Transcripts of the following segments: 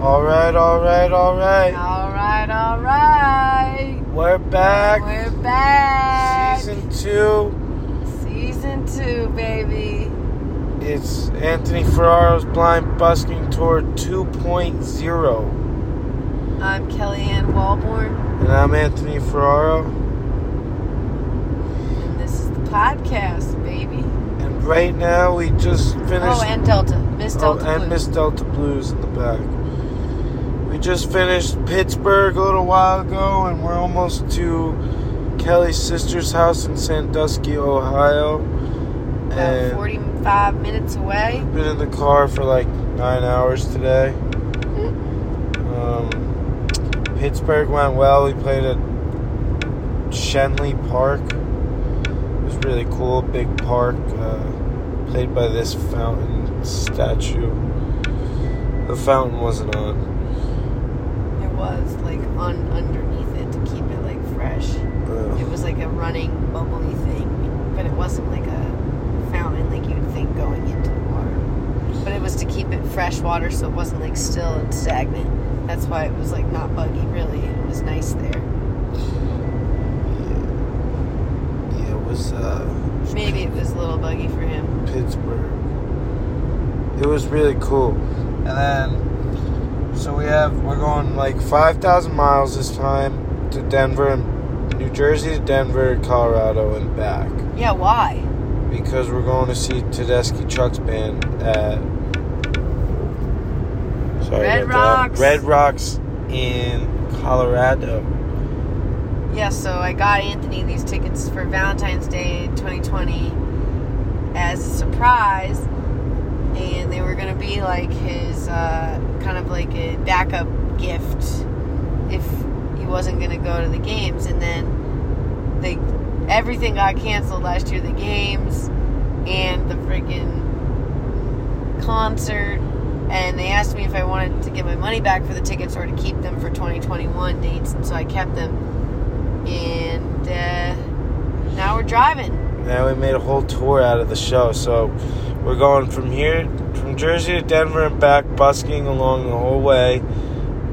All right, all right, all right. All right, all right. We're back. We're back. Season two. Season two, baby. It's Anthony Ferraro's Blind Busking Tour 2.0. I'm Kellyanne Walborn, And I'm Anthony Ferraro. and this is the podcast, baby. And right now we just finished. Oh, and Delta. Miss Delta Oh, Delta. and Miss Delta Blues in the back. We just finished Pittsburgh a little while ago, and we're almost to Kelly's sister's house in Sandusky, Ohio. About And 45 minutes away. been in the car for like nine hours today. Um, Pittsburgh went well. We played at Schenley Park. It was really cool, big park. Uh, played by this fountain statue. The fountain wasn't on. Was like on underneath it to keep it like fresh. Uh, It was like a running bubbly thing, but it wasn't like a fountain like you'd think going into the water. But it was to keep it fresh water so it wasn't like still and stagnant. That's why it was like not buggy really. It was nice there. yeah, it was uh, Maybe it was a little buggy for him. Pittsburgh. It was really cool. And then, so we have, we're going like 5,000 miles this time to Denver New Jersey to Denver, Colorado, and back. Yeah, why? Because we're going to see Tedeschi Trucks Band at. Sorry Red. Rocks. Red Rocks in Colorado. Yeah, so I got Anthony these tickets for Valentine's Day 2020 as a surprise, and they were gonna be like his uh, kind of like a backup gift if he wasn't gonna go to the games. And then they everything got canceled last year, the games and the freaking concert. And they asked me if I wanted to get my money back for the tickets or to keep them for 2021 dates, and so I kept them and uh, now we're driving. Now we made a whole tour out of the show. So we're going from here, from Jersey to Denver and back, busking along the whole way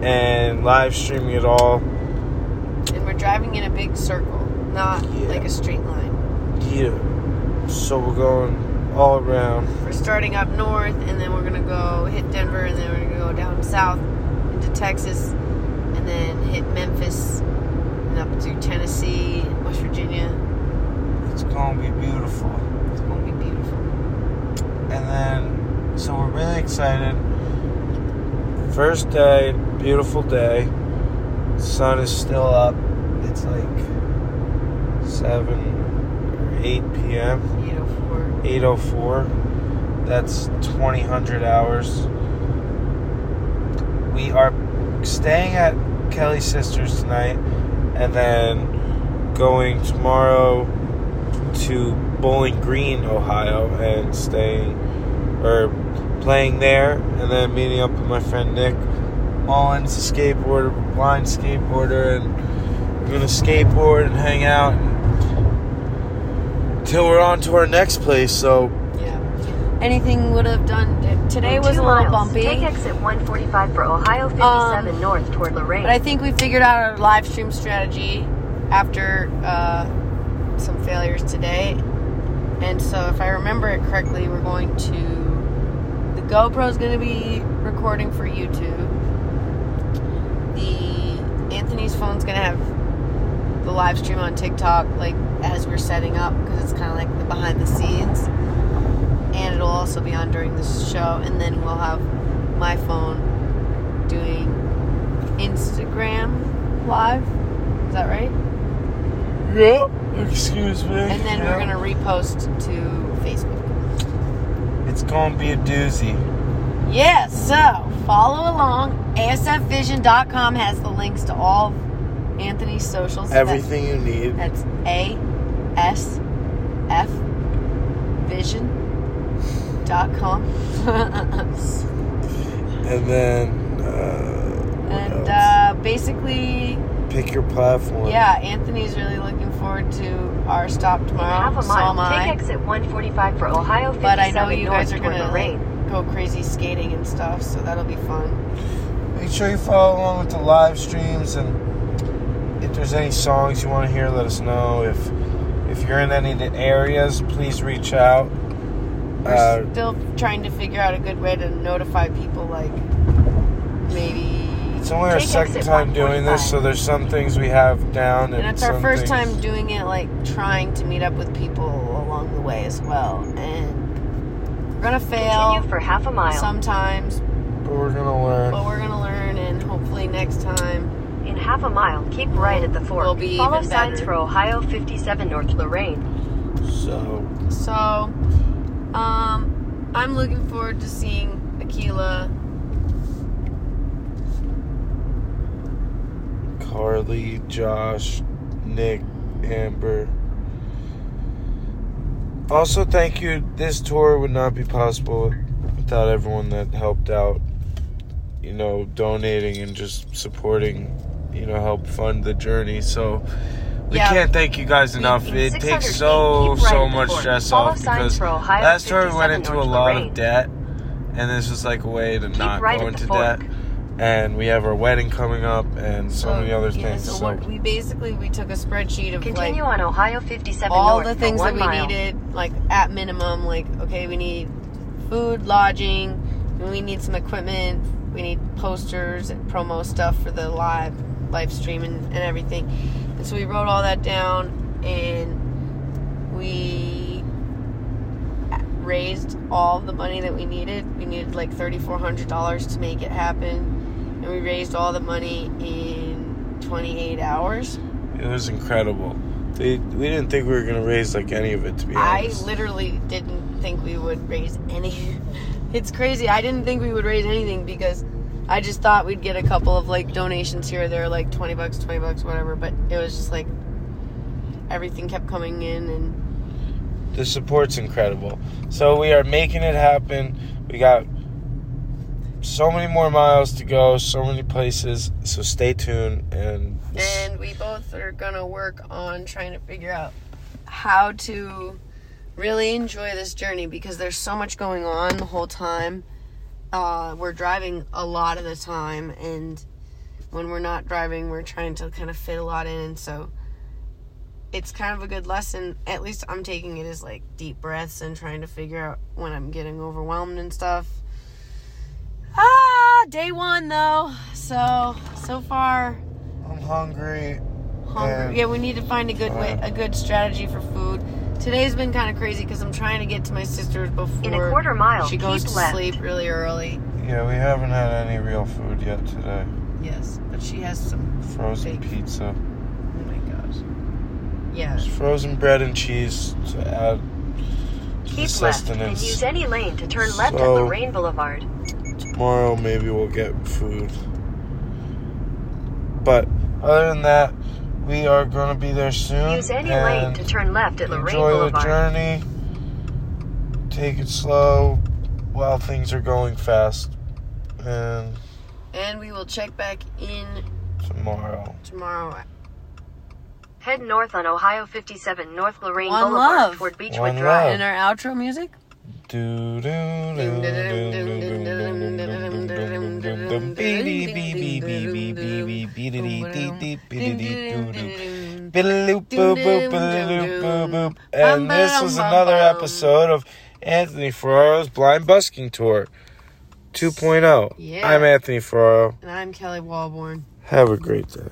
and live streaming it all. And we're driving in a big circle, not Yeah. like a straight line. Yeah. So we're going all around. We're starting up north, and then we're gonna go hit Denver, and then we're gonna go down south into Texas, and then hit Memphis, and up to Tennessee, West Virginia. It's going to be beautiful. It's gonna be beautiful. And then, so we're really excited. First day, beautiful day. Sun is still up. It's like 7 or 8 p.m. 804. 804. That's 2000 hours. We are staying at Kelly's sister's tonight and then going tomorrow to Bowling Green, Ohio and staying or playing there and then meeting up with my friend Nick. Mullen's a skateboarder, blind skateboarder, and we're gonna skateboard and hang out until we're on to our next place. So Yeah. Anything would have done. Today was a little miles, bumpy. Take exit 145 for Ohio 57 Um, north toward Lorain. But I think we figured out our live stream strategy after uh, some failures today. And so, if I remember it correctly, we're going to. The GoPro is going to be recording for YouTube. The Anthony's phone's going to have the live stream on TikTok, like as we're setting up, because it's kind of like the behind the scenes. And it'll also be on during the show. And then we'll have my phone doing Instagram live. Is that right? yeah, excuse me. And then we're gonna repost to Facebook. It's gonna be a doozy. Yes, so follow along. ASFvision.com has the links to all Anthony's socials. Everything you need. That's A S F Vision.com. And then uh, and uh, basically, pick your platform. yeah, Anthony's really looking forward to our stop tomorrow. half a So mile. am I. Take exit 145 for Ohio 57 But I know you guys are gonna like, go crazy skating and stuff, so that'll be fun. make sure you follow along with the live streams and if there's any songs you want to hear, let us know. If if you're in any of the areas, please reach out. We're Uh, still trying to figure out a good way to notify people, like maybe. It's only our Take second exit time doing this, 145. so there's some things we have down, and, And it's our some first things- time doing it, like trying to meet up with people along the way as well. And we're gonna fail Continue for half a mile. sometimes, But we're gonna learn. but we're gonna learn, and hopefully next time. In half a mile, keep right at the fork. We'll be Follow even signs better. for Ohio 57 North Lorain. So So, um, I'm looking forward to seeing Aquila. Carly, Josh, Nick, Amber. Also, thank you. This tour would not be possible without everyone that helped out. You know, donating and just supporting. You know, help fund the journey. So we Yeah. can't thank you guys enough. It takes so right so much stress Follow off because last tour we went 57 into a lot Lorain. of debt, and this was like a way to not right go into fork. debt. And we have our wedding coming up, and so, many other yeah, things. So, So, what we basically we took a spreadsheet of Continue like on Ohio 57 all North the things that we mile. needed, like at minimum, like okay, we need food, lodging, we need some equipment, we need posters and promo stuff for the live live stream and, and everything. And so we wrote all that down and we raised all the money that we needed. We needed like thirty four hundred dollars to make it happen. And we raised all the money in twenty eight hours. It was incredible. They, we didn't think we were gonna raise like any of it, to be honest. I literally didn't think we would raise any. it's crazy. I didn't think we would raise anything because I just thought we'd get a couple of like donations here or there, like 20 bucks, 20 bucks, whatever. But it was just like everything kept coming in and the support's incredible. So we are making it happen. We got so many more miles to go, so many places. So stay tuned and and we both are gonna work on trying to figure out how to really enjoy this journey because there's so much going on the whole time. Uh, we're driving a lot of the time, and when we're not driving, we're trying to kind of fit a lot in. And so it's kind of a good lesson. At least I'm taking it as like deep breaths and trying to figure out when I'm getting overwhelmed and stuff. Day one though. So so far I'm hungry. hungry. Yeah. Yeah, we need to find a good way, a good strategy for food. Today's been kind of crazy because I'm trying to get to my sister's before In a quarter mile, she goes to left. sleep really early. Yeah, we haven't had any real food yet today. Yes, but she has some. Frozen Fake. pizza. Oh my gosh. Yeah. There's frozen bread and cheese to add to the Keep left and use any lane to turn left at So- Lorain Boulevard. Tomorrow maybe we'll get food. But other than that, we are going to be there soon. Use any lane to turn left at Lorain enjoy the journey. Take it slow while things are going fast. And And we will check back in tomorrow. tomorrow. Head north on Ohio 57 North Lorain One Boulevard love. toward Beechwood One Drive. love. And our outro music. And this was another episode of Anthony Ferraro's Blind Busking Tour 2.0. Yeah. I'm Anthony Ferraro. And I'm Kelly Walborn. Have a great day.